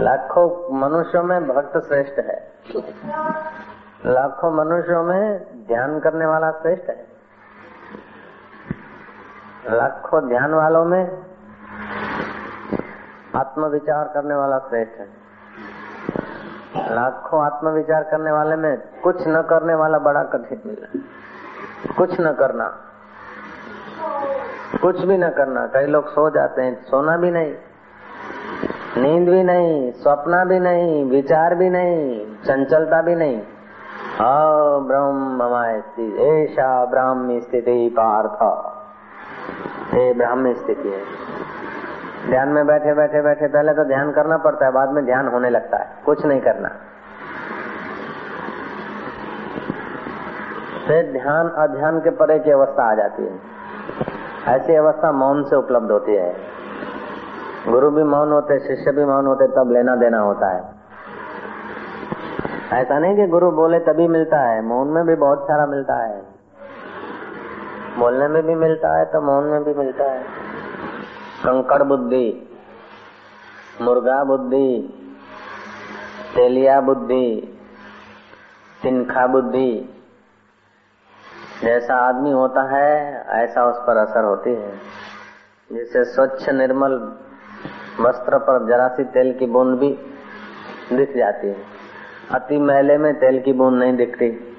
लाखों मनुष्यों में भक्त श्रेष्ठ है। लाखों मनुष्यों में ध्यान करने वाला श्रेष्ठ है। लाखों ध्यान वालों में आत्मविचार करने वाला श्रेष्ठ है। लाखों आत्मविचार करने वाले में कुछ न करने वाला बड़ा कठिन मिला कुछ न करना। कुछ भी न करना। कई लोग सो जाते हैं, सोना भी नहीं। नींद भी नहीं, स्वप्न भी नहीं, विचार भी नहीं, चंचलता भी नहीं। ब्रह्म ऐसा ब्राह्मी स्थिति पार्थ। ये ब्राह्मी स्थिति है। ध्यान में बैठे बैठे बैठे, पहले तो ध्यान करना पड़ता है, बाद में ध्यान होने लगता है, कुछ नहीं करना। फिर ध्यान, अध्यान के परे की अवस्था आ जाती है। ऐसी अवस्था मौन से उपलब्ध होती है। गुरु भी मौन होते, शिष्य भी मौन होते, तब लेना देना होता है। ऐसा नहीं कि गुरु बोले तभी मिलता है, मौन में भी बहुत सारा मिलता है। बोलने में भी मिलता है तो मौन में भी मिलता है। कंकड़ बुद्धि, मुर्गा बुद्धि, तेलिया बुद्धि, तिनखा बुद्धि, जैसा आदमी होता है, ऐसा उस पर असर होती है। जैसे स्वच्छ निर्मल वस्त्र पर जरा सी तेल की बूंद भी दिख जाती है। अति मैले में तेल की बूंद नहीं दिखती।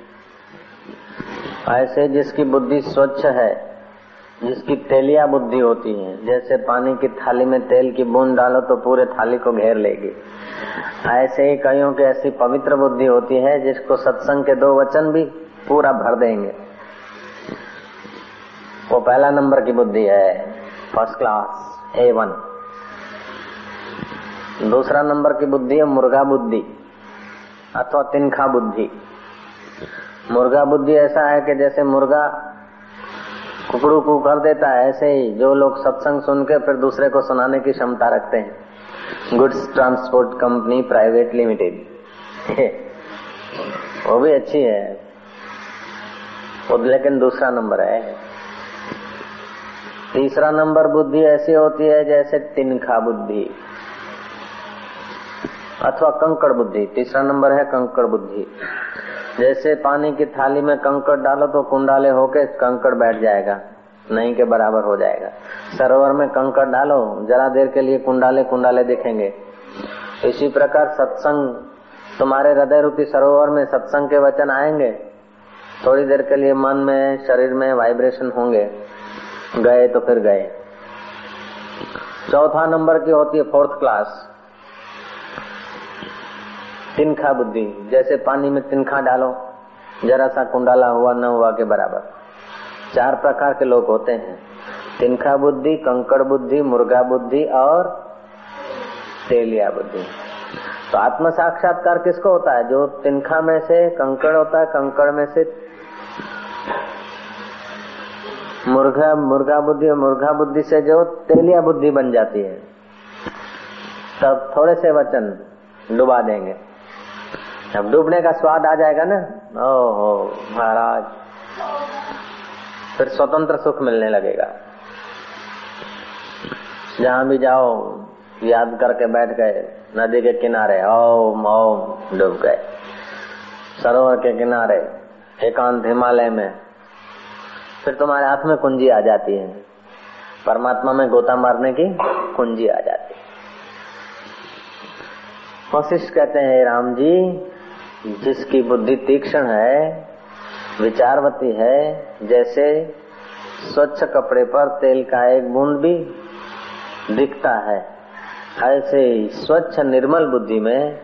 ऐसे जिसकी बुद्धि स्वच्छ है, जिसकी तेलिया बुद्धि होती है, जैसे पानी की थाली में तेल की बूंद डालो तो पूरे थाली को घेर लेगी। ऐसे ही कईयों की ऐसी पवित्र बुद्धि होती है, जिसको सत्संग के दो वचन भी पूरा भर देंगे। वो पहला नंबर की बुद्धि है, फ़र्स्ट क्लास, ए वन। दूसरा नंबर की बुद्धि है मुर्गा बुद्धि, अथवा तिनखा बुद्धि। मुर्गा बुद्धि ऐसा है कि जैसे मुर्गा कुकड़ू कु कर देता है, ऐसे ही जो लोग सत्संग सुन के फिर दूसरे को सुनाने की क्षमता रखते हैं। Goods transport company private limited वो भी अच्छी है। वो लेकिन दूसरा नंबर है। तीसरा नंबर बुद्धि ऐसी होती है जैसे तिनखा बुद्धि। अथवा कंकड़ बुद्धि, तीसरा नंबर है कंकड़ बुद्धि। जैसे पानी की थाली में कंकड़ डालो तो कुंडाले होके कंकड़ बैठ जाएगा, नहीं के बराबर हो जाएगा। सरोवर में कंकड़ डालो, जरा देर के लिए कुंडाले कुंडाले दिखेंगे। इसी प्रकार सत्संग, तुम्हारे हृदय रूपी सरोवर में सत्संग के वचन आएँगे। थोड़ी देर के लिए मन में, शरीर में वाइब्रेशन होंगे। गए तो फिर गए। चौथा नंबर की होती है फोर्थ क्लास। तिनखा बुद्धि। जैसे पानी में तिनखा डालो, जरा सा कुंडाला हुआ, न हुआ के बराबर। चार प्रकार के लोग होते हैं। तिनखा बुद्धि, कंकड़ बुद्धि, मुर्गा बुद्धि और तेलिया बुद्धि। तो आत्म साक्षात्कार किसको होता है? जो तिनखा में से कंकड़ होता है, कंकड़ में से मुर्गा मुर्गा बुद्धि और मुर्गा बुद्धि से जो तेलिया बुद्धि बन जाती है। तब थोड़े से वचन डुबा देंगे। जब डूबने का स्वाद आ जाएगा ना? ओहो, महाराज। फिर स्वतंत्र सुख मिलने लगेगा। जहाँ भी जाओ, याद करके बैठ गए, नदी के किनारे, ओम ओम, डूब गए। सरोवर के किनारे, एकांत हिमालय में। फिर तुम्हारे हाथ में कुंजी आ जाती है। परमात्मा में गोता मारने की कुंजी आ जाती है। वशिष्ठ कहते हैं, राम जी जिसकी बुद्धि तीक्ष्ण है, विचारवती है, जैसे स्वच्छ कपड़े पर तेल का एक बूंद भी दिखता है। ऐसे ही स्वच्छ निर्मल बुद्धि में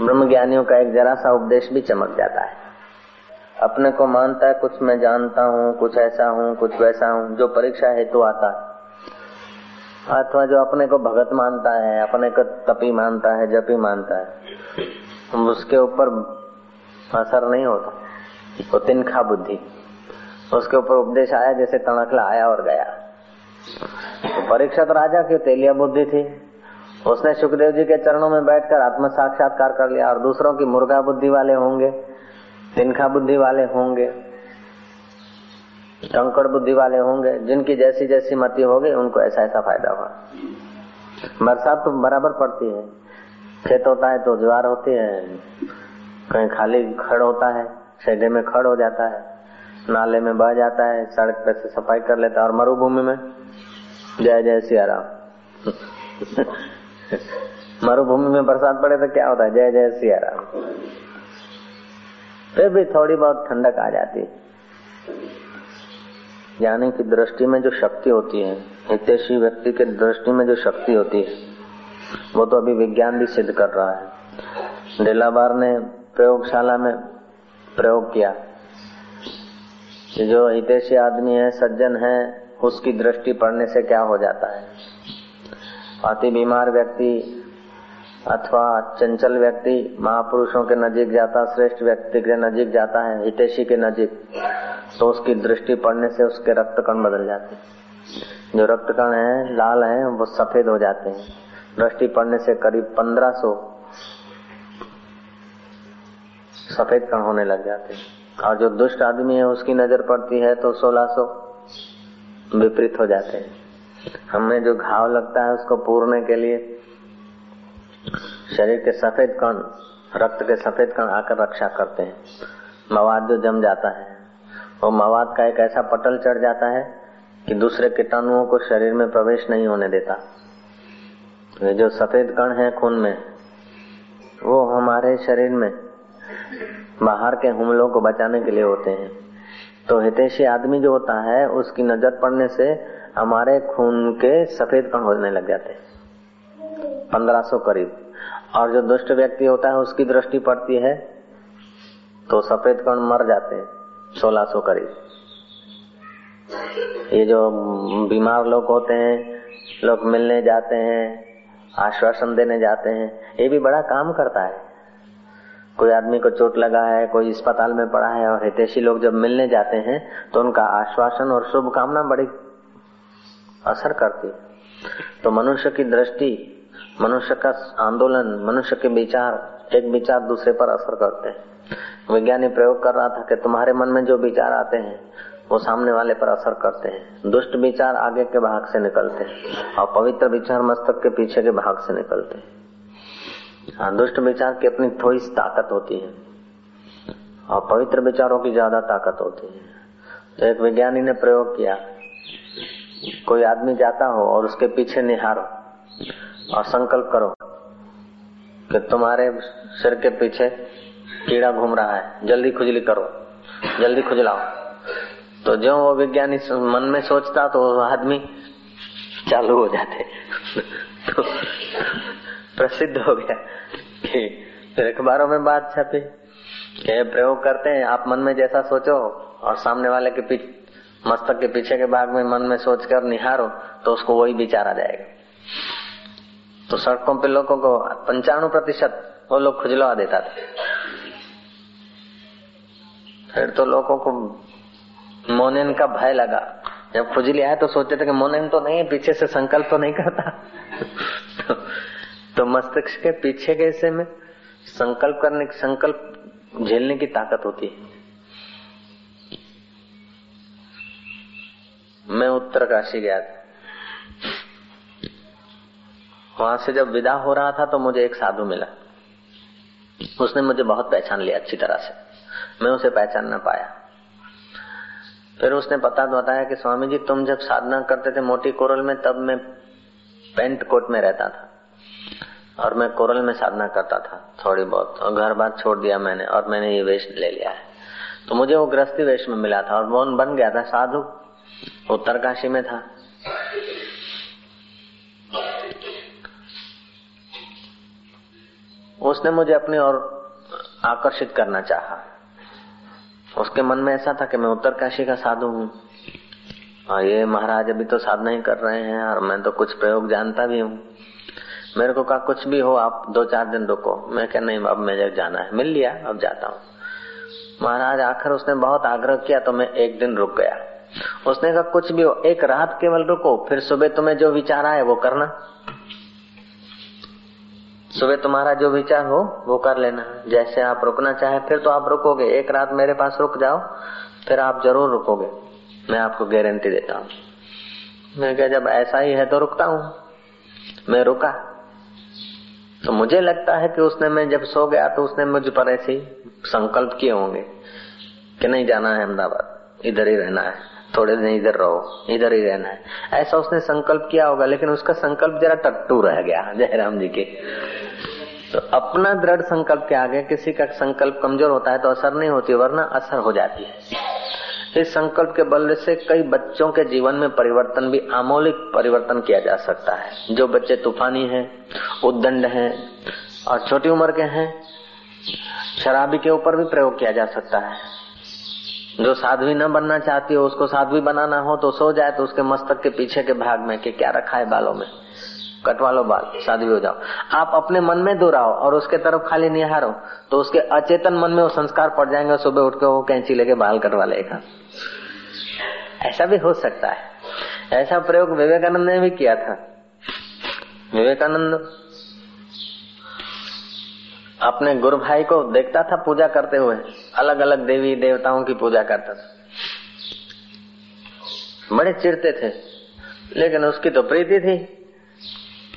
ब्रह्म ज्ञानियों का एक जरा सा उपदेश भी चमक जाता है। अपने को मानता है, कुछ मैं जानता हूँ, कुछ ऐसा हूँ, कुछ वैसा हूँ, जो परीक्षा हेतु आता है। अथवा जो अपने को भगत मानता है, अपने को तपी मानता है, जपी मानता है। उसके ऊपर असर नहीं होता। वो तिनखा बुद्धि। उसके ऊपर उपदेश आया, जैसे तणखला आया और गया। तो परीक्षा तो राजा की तेलिया बुद्धि थी। उसने सुखदेव जी के चरणों में बैठकर आत्म साक्षात्कार कर लिया और दूसरों की मुर्गा बुद्धि वाले होंगे, तिनखा बुद्धि वाले होंगे, कंकड़ बुद्धि वाले होंगे, जिनकी जैसी जैसी मति होगी, उनको ऐसा ऐसा फ़ायदा हुआ बरसात तो बराबर पड़ती है। खेत होता है तो ज्वार होती है, कहीं खाली खड़ होता है शेडे में खड़ हो जाता है, नाले में बह जाता है, सड़क पे से सफ़ाई कर लेता है और मरुभूमि में। जय जय सिया राम मरुभूमि में बरसात पड़े तो क्या होता है? जय जय सिया राम फिर भी थोड़ी बहुत ठंडक आ जाती है। ज्ञानी की दृष्टि में जो शक्ति होती है, हितेशी व्यक्ति के दृष्टि में जो शक्ति होती है वो तो अभी विज्ञान भी सिद्ध कर रहा है। डेलाबार ने प्रयोगशाला में प्रयोग किया। जो हितेशी आदमी है, सज्जन है, उसकी दृष्टि पड़ने से क्या हो जाता है? अति बीमार व्यक्ति अथवा चंचल व्यक्ति महापुरुषों के नजीक जाता, श्रेष्ठ व्यक्ति के नजीक जाता है, हितेशी के नजीक तो उसकी दृष्टि पड़ने से उसके रक्त कण बदल जाते जो रक्त कण है, लाल है, वो सफ़ेद हो जाते हैं। दृष्टि पड़ने से करीब 1500 सफ़ेद कण होने लग जाते हैं। और जो दुष्ट आदमी है, उसकी नज़र पड़ती है तो 1600 विपरीत हो जाते हैं। हमें जो घाव लगता है, उसको पूरने के लिए शरीर के सफ़ेद कण, रक्त के सफ़ेद कण आकर रक्षा करते हैं। मवाद जो जम जाता है, वो मवाद का एक ऐसा पटल चढ़ जाता है कि दूसरे कीटाणुओं को शरीर में प्रवेश नहीं होने देता। जो सफ़ेद कण है खून में, वो हमारे शरीर में बाहर के हमलों को बचाने के लिए होते हैं। तो हितेशी आदमी जो होता है, उसकी नज़र पड़ने से हमारे खून के सफ़ेद कण होने लग जाते हैं। पंद्रह सौ करीब। और जो दुष्ट व्यक्ति होता है, उसकी दृष्टि पड़ती है तो सफ़ेद कण मर जाते हैं, सोलह सौ करीब। ये जो बीमार लोग होते हैं, लोग मिलने जाते हैं आश्वासन देने जाते हैं। ये भी बड़ा काम करता है। कोई आदमी को चोट लगा है, कोई अस्पताल में पड़ा है और हितेशी लोग जब मिलने जाते हैं तो उनका आश्वासन और शुभकामना बड़ी असर करती तो मनुष्य की दृष्टि, मनुष्य का आंदोलन, मनुष्य के विचार, एक विचार दूसरे पर असर करते हैं। विज्ञानी प्रयोग कर रहा था कि तुम्हारे मन में जो विचार आते हैं वो सामने वाले पर असर करते हैं। दुष्ट विचार आगे के भाग से निकलते हैं और पवित्र विचार मस्तक के पीछे के भाग से निकलते हैं। हाँ दुष्ट विचार की अपनी थोड़ी ताकत होती है और पवित्र विचारों की ज़्यादा ताकत होती है। तो एक विज्ञानी ने प्रयोग किया, कोई आदमी जाता हो और उसके पीछे निहारो और संकल्प करो कि तुम्हारे सिर के पीछे कीड़ा घूम रहा है, जल्दी खुजली करो, जल्दी खुजलाओ। तो जो वो विज्ञानी मन में सोचता तो आदमी चालू हो जाते। तो प्रसिद्ध हो गया कि अखबारों में बात छपी कि प्रयोग करते हैं, आप मन में जैसा सोचो और सामने वाले के पीछे मस्तक के पीछे के भाग में मन में सोच कर निहारो तो उसको वही विचार आ जाएगा। तो सड़कों पे लोगों को पंचानवे प्रतिशत वो लोग खुजलवा देता था। फिर तो लोगों को मोनेन का भय लगा। जब खुजली आया तो सोचते थे कि मोनेन तो नहीं पीछे से संकल्प तो नहीं करता। तो, तो मस्तिष्क के पीछे के हिस्से में संकल्प करने संकल्प झेलने की ताकत होती है। मैं उत्तरकाशी गया था। वहाँ से जब विदा हो रहा था तो मुझे एक साधु मिला। उसने मुझे बहुत पहचान लिया अच्छी तरह से। मैं उसे पहचान ना पाया। फिर उसने पता बताया कि स्वामी जी तुम जब साधना करते थे मोटी कोरल में, तब मैं पेंट कोट में रहता था। और मैं कोरल में साधना करता था थोड़ी बहुत। और घर बार छोड़ दिया मैंने और मैंने ये वेश ले लिया है। तो मुझे वो गृहस्थी वेश में मिला था और वो बन गया था साधु। उत्तरकाशी में था। उसने मुझे अपनी ओर आकर्षित करना चाहा। उसके मन में ऐसा था कि मैं उत्तरकाशी का साधु हूँ। और ये महाराज अभी तो साधना ही कर रहे हैं और मैं तो कुछ प्रयोग जानता भी हूँ। मेरे को कहा, कुछ भी हो, आप दो चार दिन रुको। मैं क्या नहीं, अब मुझे जाना है। मिल लिया, अब जाता हूँ। महाराज आखिर उसने बहुत आग्रह किया तो मैं एक दिन रुक गया। उसने कहा, कुछ भी हो, एक रात केवल रुको, फिर सुबह तुम्हें जो विचार आए वो करना। सुबह तुम्हारा जो विचार हो, वो कर लेना। जैसे आप रुकना चाहे, फिर तो आप रुकोगे। एक रात मेरे पास रुक जाओ, फिर आप ज़रूर रुकोगे। मैं आपको गारंटी देता हूँ। मैं क्या जब ऐसा ही है तो रुकता हूँ। मैं रुका। तो मुझे लगता है कि उसने मैं जब सो गया तो उसने मुझ पर ऐसे संकल्प किए होंगे कि नहीं, जाना है अहमदाबाद। इधर ही रहना है। थोड़े दिन इधर रहो, इधर ही रहना है। ऐसा उसने संकल्प किया होगा, लेकिन उसका संकल्प जरा टट्टू रह गया, जयराम जी के। तो अपना दृढ़ संकल्प के आगे किसी का संकल्प कमज़ोर होता है तो असर नहीं होती, वरना असर हो जाती है। इस संकल्प के बल से कई बच्चों के जीवन में परिवर्तन भी, आमूलिक परिवर्तन किया जा सकता है। जो बच्चे तूफानी हैं, उद्दंड हैं, और छोटी उम्र के हैं, शराबी के ऊपर भी प्रयोग किया जा सकता है। जो साध्वी न बनना चाहती हो, उसको साध्वी बनाना हो तो सो जाए तो उसके मस्तक के पीछे के भाग में कि क्या रखा है बालों में। कटवा लो बाल, शादी हो जाओ। आप अपने मन में दोहराओ और उसके तरफ़ खाली निहारो तो उसके अचेतन मन में वो संस्कार पड़ जाएँगे सुबह उठ के वो कैंची लेके बाल कटवा लेगा। ऐसा भी हो सकता है। ऐसा प्रयोग विवेकानंद ने भी किया था। विवेकानंद अपने गुरु भाई को देखता था, पूजा करते हुए। अलग अलग देवी देवताओं की पूजा करता था। बड़े चिड़ते थे, लेकिन उसकी तो प्रीति थी।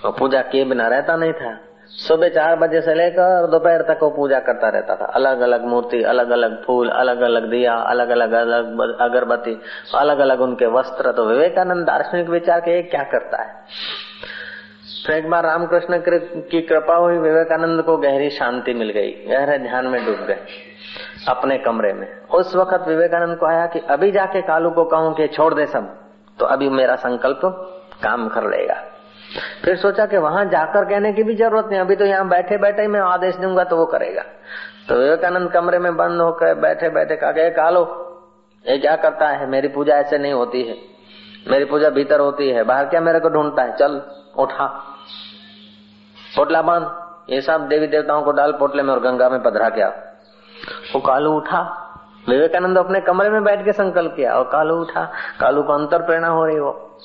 और पूजा किए बिना रहता नहीं था। सुबह चार बजे से लेकर दोपहर तक वो पूजा करता रहता था। अलग अलग मूर्ति अलग अलग फूल अलग अलग दिया अलग अलग अलग अगरबत्ती अलग अलग उनके वस्त्र। तो विवेकानंद दार्शनिक विचार के क्या करता है? तो एक बार रामकृष्ण की कृपा हुई, विवेकानंद को गहरी शांति मिल गई। गहरे ध्यान में डूब गए अपने कमरे में। उस वक्त विवेकानंद को आया कि अभी जाके कालू को कहूँ कि छोड़ दे सब तो अभी मेरा संकल्प काम कर लेगा। फिर सोचा कि वहाँ जाकर कहने की भी ज़रूरत नहीं, अभी तो यहाँ बैठे बैठे ही मैं आदेश दूँगा तो वो करेगा। तो विवेकानंद कमरे में बंद होकर बैठे बैठे कहा कालो, ये क्या करता है? मेरी पूजा ऐसे नहीं होती है। मेरी पूजा भीतर होती है। बाहर क्या मेरे को ढूंढता है? चल, उठा। पोटला बाँध। ये सब देवी देवताओं को डाल पोटले में और गंगा में पधरा क्या वो कालू उठा। विवेकानंद अपने कमरे में बैठ के संकल्प किया। और कालू उठा। कालू को अंतर प्रेरणा हो रही वो।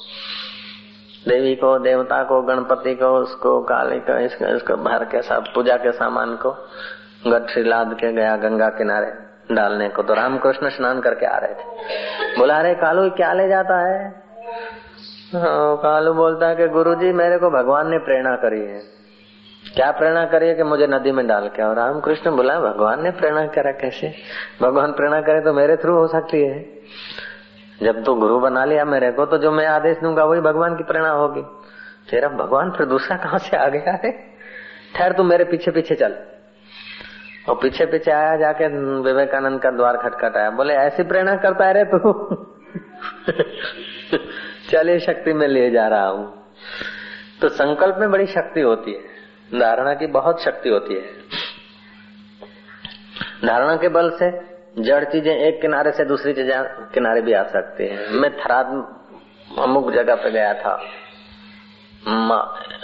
देवी को देवता को गणपति को उसको काली को इसको इसको भर के सब पूजा के सामान को गठरी लाद के गया गंगा किनारे डालने को। तो रामकृष्ण स्नान करके आ रहे थे। बोला रहे कालू क्या ले जाता है? हाँ, कालू बोलता है कि गुरुजी मेरे को भगवान ने प्रेरणा करी है। क्या प्रेरणा करी है कि मुझे नदी में डाल के और रामकृष्ण बोला भगवान ने प्रेरणा करा कैसे? भगवान प्रेरणा करे तो मेरे थ्रू हो सकती है। जब तो गुरु बना लिया मेरे को तो जो मैं आदेश दूँगा वही भगवान की प्रेरणा होगी। फिर अब भगवान फिर दूसरा कहाँ से आ गया है? ठहर तू मेरे पीछे पीछे चल। और पीछे पीछे आया जाके विवेकानंद का द्वार खटखटाया। बोले, ऐसी प्रेरणा करता है रे तू? चलिए, शक्ति में ले जा रहा हूँ। तो संकल्प में बड़ी शक्ति होती है। धारणा की बहुत शक्ति होती है। धारणा के बल से जड़ चीज़ें एक किनारे से दूसरी चीज़ें किनारे भी आ सकती हैं। मैं थराद अमुक जगह पे गया था।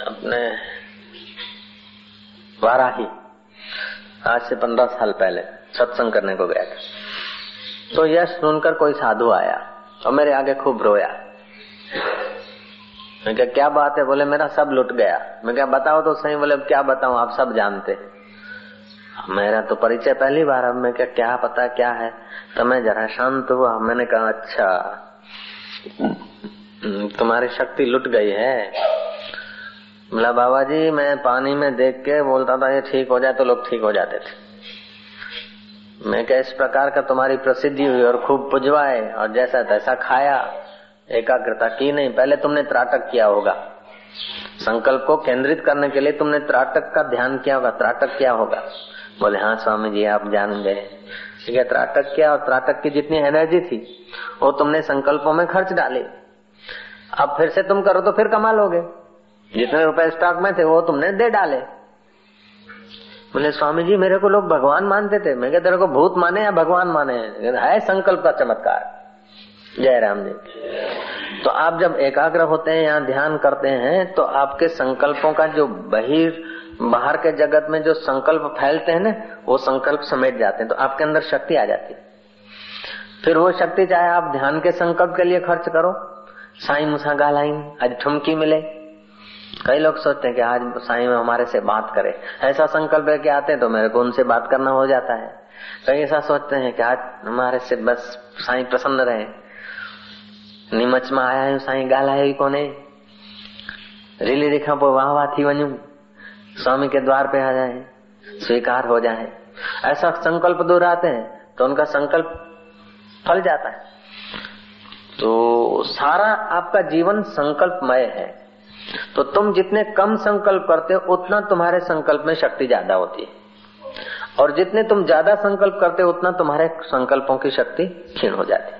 अपने वाराही, आज से पंद्रह साल पहले सत्संग करने को गया था। तो यह सुनकर कोई साधु आया और मेरे आगे खूब रोया। मैं क्या क्या बात है? बोले, मेरा सब लुट गया। मैं क्या बताओ तो सही। बोले क्या बताऊँ? आप सब जानते हैं। मेरा तो परिचय पहली बार अब मैं क्या क्या पता क्या है? तो मैं जरा शांत हुआ। मैंने कहा अच्छा तुम्हारी शक्ति लुट गई है। बोला बाबा जी मैं पानी में देख के बोलता था, ये ठीक हो जाए तो लोग ठीक हो जाते थे। मैं क्या, इस प्रकार का तुम्हारी प्रसिद्धि हुई और खूब पुजवाए और जैसा तैसा खाया। एकाग्रता की नहीं, पहले तुमने त्राटक किया होगा। संकल्प को केंद्रित करने के लिए तुमने त्राटक का ध्यान किया होगा, त्राटक क्या होगा। बोले हाँ स्वामी जी, आप जान गए। ठीक त्राटक क्या और त्राटक की जितनी एनर्जी थी, वो तुमने संकल्पों में खर्च डाली। अब फिर से तुम करो तो फिर कमा लोगे जितने रुपए स्टॉक में थे, वो तुमने दे डाले। बोले, स्वामी जी, मेरे को लोग भगवान मानते थे। मैं तेरे को भूत माने या भगवान माने? है संकल्प का चमत्कार। जय राम जी। तो आप जब एकाग्र होते हैं या ध्यान करते हैं तो आपके संकल्पों का जो बहिर बाहर के जगत में जो संकल्प फैलते हैं ना, वो संकल्प समेट जाते हैं तो आपके अंदर शक्ति आ जाती है। फिर वो शक्ति चाहे आप ध्यान के संकल्प के लिए खर्च करो, साई मुसा गालाइन आज ठुमकी मिले। कई लोग सोचते हैं कि आज साई में हमारे से बात करे। ऐसा संकल्प लेके आते हैं तो मेरे को उनसे बात करना हो जाता है। कई ऐसा सोचते हैं कि आज हमारे से बस साई प्रसन्न रहे। निमच में आया हूँ साई ॻाल्हायो ई कोन्हे रिली रेखा पोइ वाह वाह थी वञूं। स्वामी के द्वार पे आ जाए, स्वीकार हो जाए। ऐसा संकल्प दूर आते हैं तो उनका संकल्प फल जाता है। तो सारा आपका जीवन संकल्पमय है। तो तुम जितने कम संकल्प करते हो, उतना तुम्हारे संकल्प में शक्ति ज़्यादा होती है। और जितने तुम ज़्यादा संकल्प करते हो, उतना तुम्हारे संकल्पों की शक्ति क्षीण हो जाती है।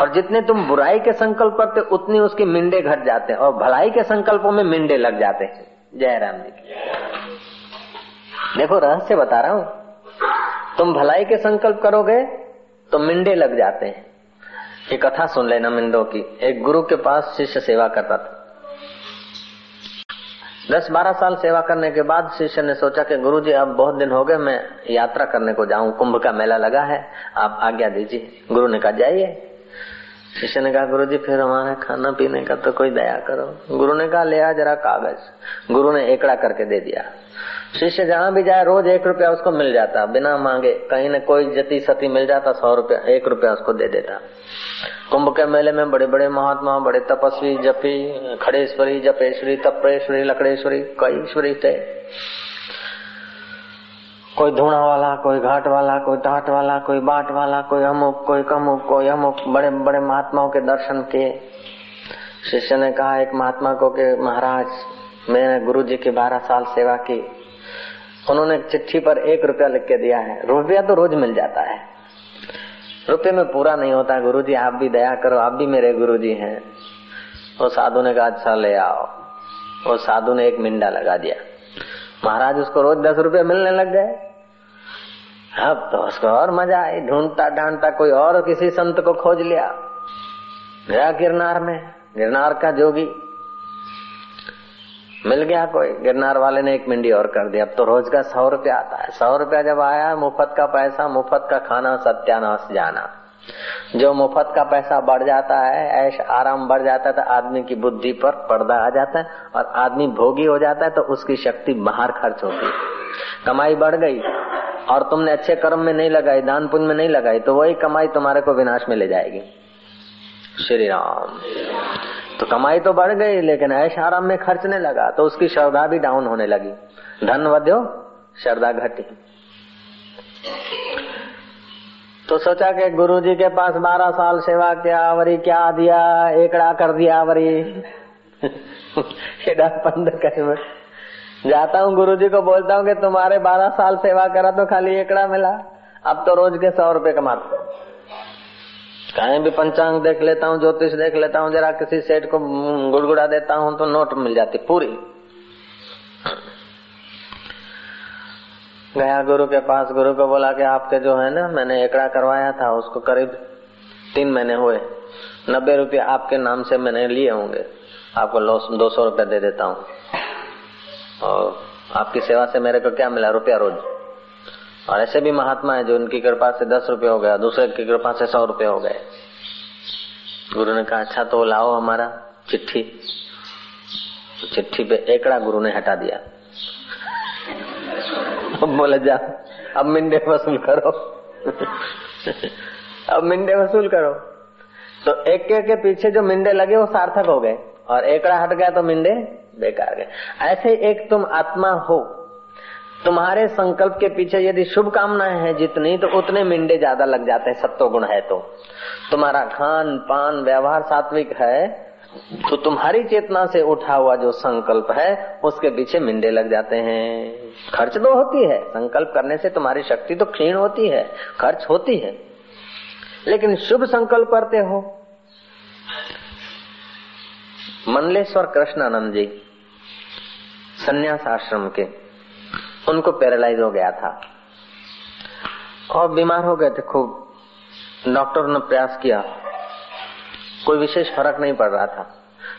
और जितने तुम बुराई के संकल्प करते उतनी उसके मिंडे घट जाते हैं, और भलाई के संकल्पों में मिंडे लग जाते हैं। जय राम जी। देखो, रहस्य बता रहा हूँ। तुम भलाई के संकल्प करोगे तो मिंडे लग जाते हैं। ये कथा सुन लेना मिंडो की। एक गुरु के पास शिष्य सेवा करता था। दस बारह साल सेवा करने के बाद शिष्य ने सोचा कि गुरु जी अब बहुत दिन हो गए, मैं यात्रा करने को जाऊँ। कुंभ का मेला लगा है। आप आज्ञा दीजिए। गुरु ने कहा, जाइए। शिष्य ने कहा गुरु जी फिर हमारे खाना पीने का तो कोई दया करो। गुरु ने कहा, ले आ जरा कागज़। गुरु ने एकड़ा करके दे दिया। शिष्य जहाँ भी जाए, रोज एक रुपया उसको मिल जाता। बिना मांगे कहीं न कोई जति सती मिल जाता, सौ रुपया, एक रुपया उसको दे देता। कुंभ के मेले में बड़े बड़े महात्मा, बड़े तपस्वी, जपी, खड़ेश्वरी, जपेश्वरी तपेश्वरी लकड़ेश्वरी कई थे। कोई धुणा वाला, कोई घाट वाला, कोई टाट वाला, कोई बाट वाला, कोई अमुक, कोई कमुक, कोई अमुक। बड़े बड़े महात्माओं के दर्शन किए। शिष्य ने कहा, एक महात्मा को कि, महाराज, मैंने गुरु जी की बारह साल सेवा की। उन्होंने चिट्ठी पर एक रुपया लिख के दिया है। रुपया तो रोज मिल जाता है। रुपये में पूरा नहीं होता। गुरु जी आप भी दया करो, आप भी मेरे गुरु जी हैं। वो साधु ने कहा अच्छा ले आओ। वो साधु ने एक मिंडा लगा दिया। महाराज उसको रोज दस रुपए मिलने लग गए। अब तो उसको और मज़ा आई, ढूंढता ढांढता कोई और किसी संत को खोज लिया। गया गिरनार में, गिरनार का जोगी। मिल गया कोई, गिरनार वाले ने एक मिंडी और कर दिया अब तो रोज का सौ रुपया आता है। सौ रुपया जब आया, मुफ़्त का पैसा, मुफ़्त का खाना, सत्यानाश जाना। जो मुफ़्त का पैसा बढ़ जाता है, ऐश आराम बढ़ जाता है तो आदमी की बुद्धि पर पर्दा आ जाता है और आदमी भोगी हो जाता है तो उसकी शक्ति बाहर खर्च होती है। कमाई बढ़ गई और तुमने अच्छे कर्म में नहीं लगाई दान पुण्य में नहीं लगाई तो वही कमाई तुम्हारे को विनाश में ले जाएगी। श्री राम। तो कमाई तो बढ़ गई, लेकिन ऐश आराम में खर्चने लगा तो उसकी श्रद्धा भी डाउन होने लगी। धन वध्यो, श्रद्धा घटी। तो सोचा कि गुरु जी के पास बारह साल सेवा किया वरी क्या दिया, एकड़ा कर दिया वरी पंद कर। जाता हूँ गुरु जी को बोलता हूँ कि तुम्हारे बारह साल सेवा करा तो खाली एकड़ा मिला। अब तो रोज के सौ रुपए कमाते कहीं भी पंचांग देख लेता हूँ, ज्योतिष देख लेता हूँ, जरा किसी सेठ को गुड़गुड़ा देता हूँ तो नोट मिल जाती पूरी। गया गुरु के पास, गुरु को बोला कि आपके जो है ना, मैंने एकड़ा करवाया था, उसको करीब तीन महीने हुए। नब्बे रुपये आपके नाम से मैंने लिए होंगे। आपको दो सौ रुपया दे देता हूँ। और आपकी सेवा से मेरे को क्या मिला रुपया रोज? और ऐसे भी महात्मा है जो उनकी कृपा से दस रुपए हो गया दूसरे की कृपा से सौ रुपए हो गए। गुरु ने कहा अच्छा तो लाओ हमारा चिट्ठी। तो चिट्ठी पे एकड़ा गुरु ने हटा दिया। अब बोले जा अब मिंडे वसूल करो। अब मिंडे वसूल करो। तो एक के, के पीछे जो मिंडे लगे वो सार्थक हो गए। और एकड़ा हट गया तो मिंडे बेकार गए। ऐसे एक तुम आत्मा हो, तुम्हारे संकल्प के पीछे यदि शुभ कामनाएँ हैं जितनी तो उतने मिंडे ज़्यादा लग जाते हैं, सत्व गुण है तो। तुम्हारा खान पान व्यवहार सात्विक है तो तुम्हारी चेतना से उठा हुआ जो संकल्प है, उसके पीछे मिंडे लग जाते हैं। खर्च तो होती है, संकल्प करने से तुम्हारी शक्ति तो क्षीण होती है, खर्च होती है। लेकिन शुभ संकल्प करते हो मनलेश्वर कृष्णानंद जी, संन्यास आश्रम के, उनको पैरालाइज हो गया था। और बीमार हो गए थे खूब। डॉक्टर ने प्रयास किया। कोई विशेष फ़र्क नहीं पड़ रहा था।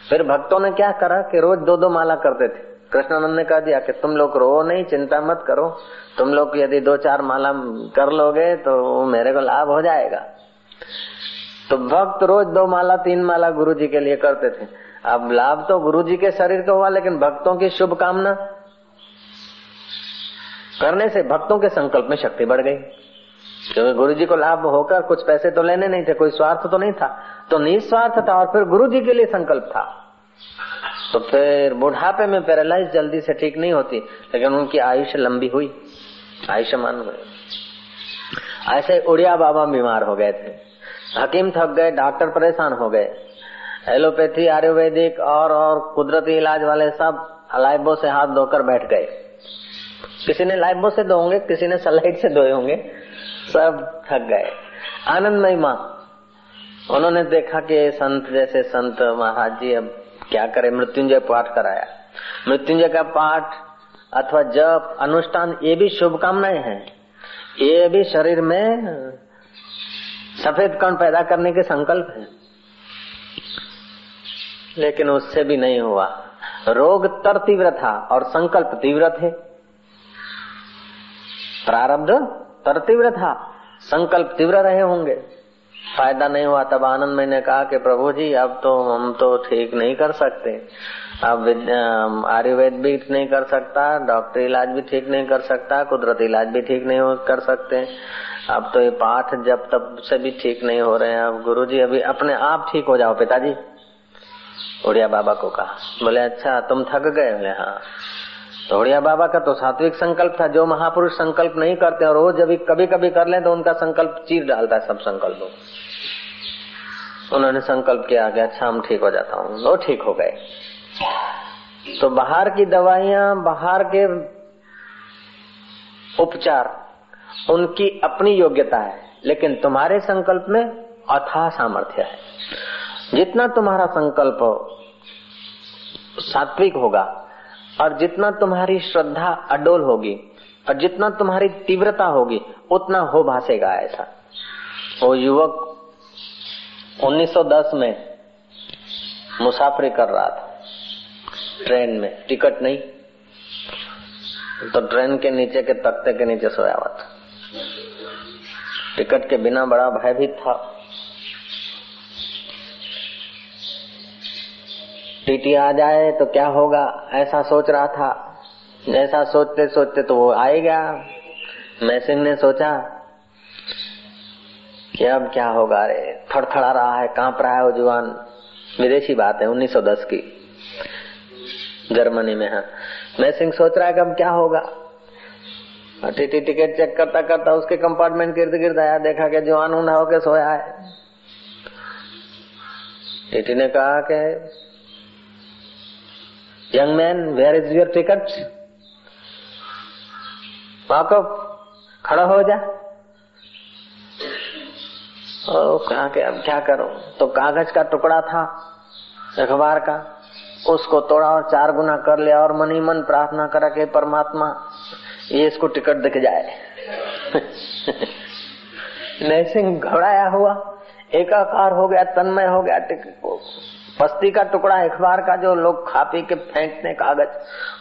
फिर भक्तों ने क्या करा कि रोज दो दो माला करते थे। कृष्णानंद ने कह दिया कि तुम लोग रो नहीं, चिंता मत करो। तुम लोग यदि दो चार माला कर लोगे तो मेरे को लाभ हो जाएगा। तो भक्त रोज दो माला, तीन माला गुरु जी के लिए करते थे। अब लाभ तो गुरु जी के शरीर को हुआ, लेकिन भक्तों की शुभकामना। करने से भक्तों के संकल्प में शक्ति बढ़ गई। क्योंकि गुरु जी को लाभ होकर कुछ पैसे तो लेने नहीं थे, कोई स्वार्थ तो नहीं था। तो निस्वार्थ था और फिर गुरु जी के लिए संकल्प था। तो फिर बुढ़ापे में पैरालाइज जल्दी से ठीक नहीं होती, लेकिन उनकी आयुष लंबी हुई आयुष्मान हुए ऐसे उड़िया बाबा बीमार हो गए थे। हकीम थक गए, डॉक्टर परेशान हो गए। एलोपैथी, आयुर्वेदिक और और कुदरती इलाज वाले सब लाइबो से हाथ धोकर बैठ गए। किसी ने लाइबो से धो होंगे, किसी ने सलाइट से धोए होंगे। सब थक गए। आनंदमय माँ। उन्होंने देखा कि संत जैसे संत महाराज जी अब क्या करे, मृत्युंजय पाठ कराया। मृत्युंजय का पाठ अथवा जप, अनुष्ठान, ये भी शुभकामनाएँ हैं। ये भी शरीर में सफ़ेद कण पैदा करने के संकल्प है। लेकिन उससे भी नहीं हुआ। रोग तर तीव्र था और संकल्प तीव्र थे। प्रारब्ध तर तीव्र था, संकल्प तीव्र रहे होंगे। फ़ायदा नहीं हुआ तब आनंद मैंने कहा कि प्रभु जी, अब तो हम तो ठीक नहीं कर सकते। अब आयुर्वेद भी नहीं कर सकता, डॉक्टर इलाज भी ठीक नहीं कर सकता, कुदरती इलाज भी ठीक नहीं कर सकते। अब तो ये पाठ जब तब से भी ठीक नहीं हो रहे हैं। अब गुरु जी अभी अपने आप ठीक हो जाओ पिताजी। उड़िया बाबा को कहा। बोले अच्छा तुम थक गए बोले हाँ। तो उड़िया बाबा का तो सात्विक संकल्प था, जो महापुरुष संकल्प नहीं करते और रोज अभी कभी कभी कर ले तो उनका संकल्प चीर डालता है सब संकल्पों उन्होंने संकल्प किया कि अच्छा हम ठीक हो जाता हूँ। वो ठीक हो गए। तो बाहर की दवाइयाँ, बाहर के उपचार, उनकी अपनी योग्यता है, लेकिन तुम्हारे संकल्प में अथा सामर्थ्य है। जितना तुम्हारा संकल्प सात्विक होगा और जितना तुम्हारी श्रद्धा अडोल होगी और जितना तुम्हारी तीव्रता होगी, उतना हो भासेगा ऐसा। वो युवक 1910 में मुसाफरी कर रहा था। ट्रेन में, टिकट नहीं। तो ट्रेन के नीचे के तख्ते के नीचे सोया हुआ था। टिकट के बिना बड़ा भयभीत था। टीटी आ जाए तो क्या होगा? ऐसा सोच रहा था। ऐसा सोचते सोचते तो वो आएगा मैसिंग ने सोचा कि अब क्या होगा? अरे, थड़थड़ा रहा है, काँप रहा है वो जुआन विदेशी बात है 1910 की। जर्मनी में, है। मैसिंग सोच रहा है कि अब क्या होगा? टीटी टिकट चेक करता करता उसके कंपार्टमेंट गिर्द गिर्द आया। देखा कि जवान ऊंधा होके सोया है। टीटी ने कहा कि young man where is your ticket वाकफ खड़ा हो जा। कहा कि अब क्या करो? तो कागज़ का टुकड़ा था, अखबार का। उसको तोड़ा और चार गुना कर लिया और मनी मन प्रार्थना करा के परमात्मा, ये इसको टिकट दिख जाए। नैसिंह घबराया हुआ, एकाकार हो गया, तन्मय हो गया टिकट का टुकड़ा अखबार का जो लोग खा पी के फेंकते कागज़,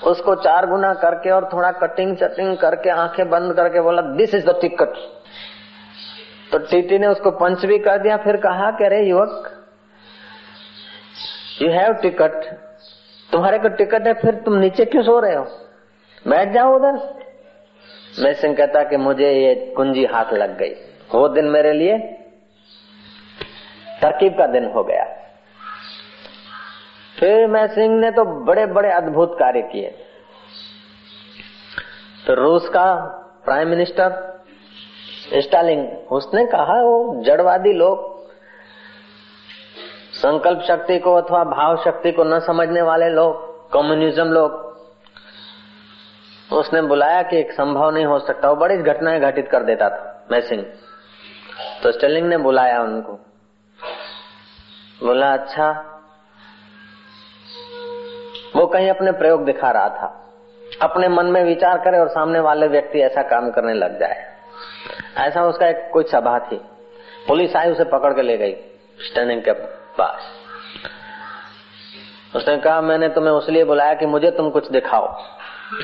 उसको चार गुना करके और थोड़ा कटिंग चटिंग करके आँखें बंद करके बोला दिस इज़ द टिकट तो टीटी ने उसको पंच भी कर दिया, फिर कहा कि, अरे युवक यू हैव टिकट तुम्हारे को टिकट है, फिर तुम नीचे क्यों सो रहे हो? बैठ जाओ उधर. मैं सिंह कहता कि, मुझे ये कुंजी हाथ लग गई। वो दिन मेरे लिए तरकीब का दिन हो गया। मैं सिंह ने तो बड़े बड़े अद्भुत कार्य किए। तो रूस का प्राइम मिनिस्टर स्टालिंग उसने कहा, वो जड़वादी लोग संकल्प शक्ति को अथवा भाव शक्ति को न समझने वाले लोग, कम्युनिज्म लोग, उसने बुलाया कि एक संभव नहीं हो सकता। वो बड़ी घटनाएँ घटित कर देता था मैसिंग तो स्टेलिंग ने बुलाया उनको। बोला अच्छा वो कहीं अपने प्रयोग दिखा रहा था। अपने मन में विचार करे और सामने वाले व्यक्ति ऐसा काम करने लग जाए। ऐसा उसका एक कोई सभा थी। पुलिस आई, उसे पकड़ के ले गई स्टैंडिंग के पास। उसने कहा, मैंने तुम्हें उसलिए बुलाया कि मुझे तुम कुछ दिखाओ।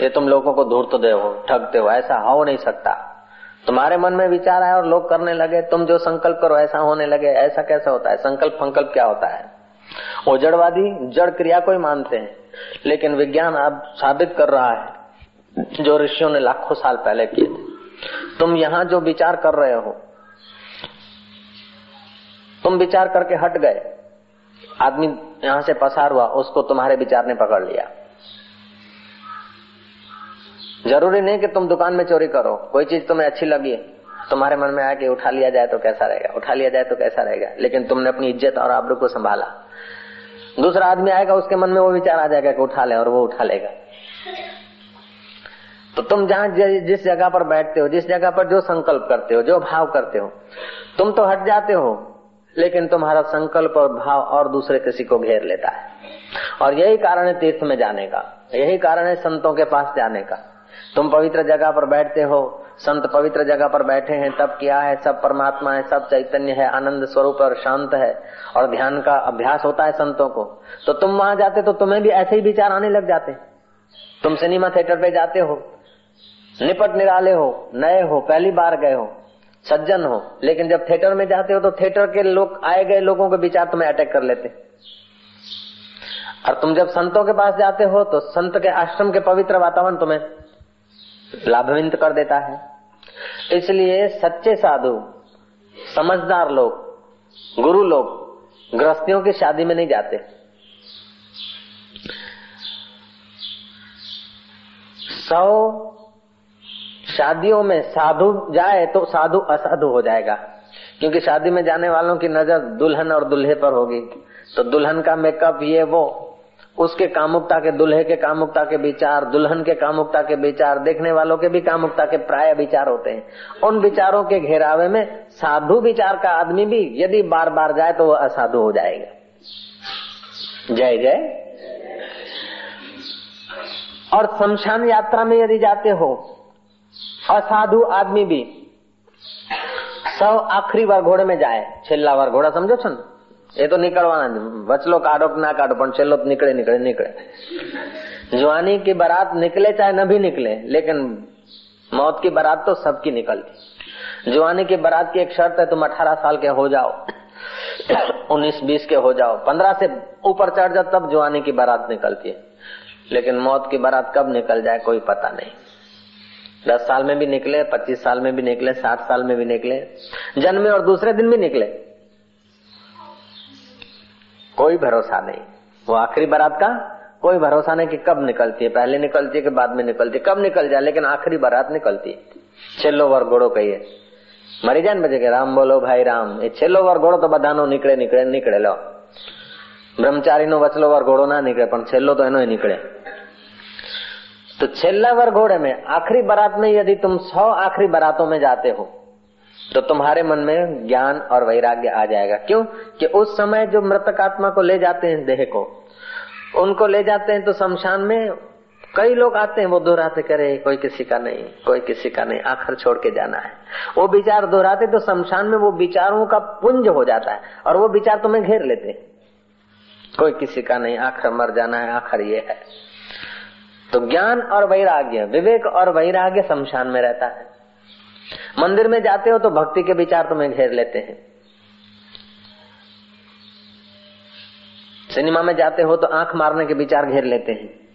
ये तुम लोगों को धूर्त दे हो, ठगते हो, ऐसा हो नहीं सकता। तुम्हारे मन में विचार आया और लोग करने लगे, तुम जो संकल्प करो, ऐसा होने लगे। ऐसा कैसे होता है? संकल्प संकल्प क्या होता है? वो जड़वादी जड़ क्रिया को ही मानते हैं। लेकिन विज्ञान अब साबित कर रहा है, जो ऋषियों ने लाखों साल पहले किए थे। तुम यहाँ जो विचार कर रहे हो, तुम विचार करके हट गए। आदमी यहाँ से पसार हुआ, उसको तुम्हारे विचार ने पकड़ लिया। ज़रूरी नहीं कि तुम दुकान में चोरी करो, कोई चीज़ तुम्हें अच्छी लगी तुम्हारे मन में आया कि उठा लिया जाए तो कैसा रहेगा, उठा लिया जाए तो कैसा रहेगा, लेकिन तुमने अपनी इज़्ज़त और आबरू को संभाला। दूसरा आदमी आएगा, उसके मन में वो विचार आ जाएगा कि उठा ले और वो उठा लेगा। तो तुम जहाँ जिस जगह पर बैठते हो, जिस जगह पर जो संकल्प करते हो, जो भाव करते हो, तुम तो हट जाते हो, लेकिन तुम्हारा संकल्प और भाव और दूसरे किसी को घेर लेता है। और यही कारण है तीर्थ में जाने का, यही कारण है संतों के पास जाने का। तुम पवित्र जगह पर बैठते हो संत पवित्र जगह पर बैठे हैं, तब क्या है? सब परमात्मा है, सब चैतन्य है, आनंद स्वरूप और शांत है। और ध्यान का अभ्यास होता है संतों को। तो तुम वहाँ जाते तो तुम्हें भी ऐसे ही विचार आने लग जाते। तुम सिनेमा थिएटर पे जाते हो, निपट निराले हो, नए हो, पहली बार गए हो, सज्जन हो। लेकिन जब थिएटर में जाते हो तो थिएटर के लोग, आए गए लोगों के विचार तुम्हें अटैक कर लेते। और तुम जब संतों के पास जाते हो तो संत के आश्रम के पवित्र वातावरण तुम्हें लाभविंत कर देता है। इसलिए सच्चे साधु, समझदार लोग, गुरु लोग, गृहस्थियों की शादी में नहीं जाते। सौ शादियों में साधु जाए तो साधु असाधु हो जाएगा। क्योंकि शादी में जाने वालों की नज़र दुल्हन और दुल्हे पर होगी। तो दुल्हन का मेकअप ये वो उसके कामुकता के दुल्हे के कामुकता के विचार, दुल्हन के कामुकता के विचार, देखने वालों के भी कामुकता के प्राय विचार होते हैं। उन विचारों के घेरावे में साधु विचार का आदमी भी यदि बार बार जाए तो वह असाधु हो जाएगा। जय जय। और शमशान यात्रा में यदि जाते हो, असाधु आदमी भी, सौ आखिरी बार घोड़े में जाए, छिल्ला बार घोड़ा समझो छो એ તો નીકળવાના વચલો કાઢો ના કાઢો પણ છેલ્લો निकले निकले निकले जवानी की बारात निकले चाहे न भी निकले लेकिन मौत की बारात तो सबकी निकलती जवानी की बारात की एक शर्त है तुम अठारह साल के हो जाओ उन्नीस बीस के हो जाओ पंद्रह से ऊपर चढ़ जाओ तब जवानी की बारात निकलती है लेकिन मौत की बारात कब निकल जाए कोई पता नहीं दस साल में भी निकले पच्चीस साल में भी निकले साठ साल में भी निकले जन्मे और दूसरे दिन भी निकले कोई भरोसा नहीं वो आखिरी बारात का कोई भरोसा नहीं कि कब निकलती है पहले निकलती है कि बाद में निकलती है कब निकल जाए लेकिन आखिरी बारात निकलती है छेल्लो वर घोड़ो कहिए मरी जाए बजे के राम बोलो भाई राम એ છેલ્લો વર ઘોડો તો બધાનો નીકળે નીકળે નીકળે લો બ્રહ્મચારી નો વચલો વર ઘોડો ના નીકળે પણ છેલ્લો તો એનો નીકળે तो छेल्ला वर घोड़े में आखिरी बारात में यदि तुम सौ आखिरी बारातों में जाते हो तो तुम्हारे मन में ज्ञान और वैराग्य आ जाएगा। क्यों? कि उस समय जो मृतक आत्मा को ले जाते हैं देह को, उनको ले जाते हैं तो शमशान में कई लोग आते हैं, वो दोहराते करे कोई किसी का नहीं, कोई किसी का नहीं, आखिर छोड़ के जाना है। वो विचार दोहराते तो शमशान में वो विचारों का पुंज हो जाता है और वो विचार तुम्हें घेर लेते कोई किसी का नहीं, आखिर मर जाना है, आखिर ये है। तो ज्ञान और वैराग्य, विवेक और वैराग्य शमशान में रहता है। मंदिर में जाते हो तो भक्ति के विचार तुम्हें घेर लेते हैं। सिनेमा में जाते हो तो आँख मारने के विचार घेर लेते हैं।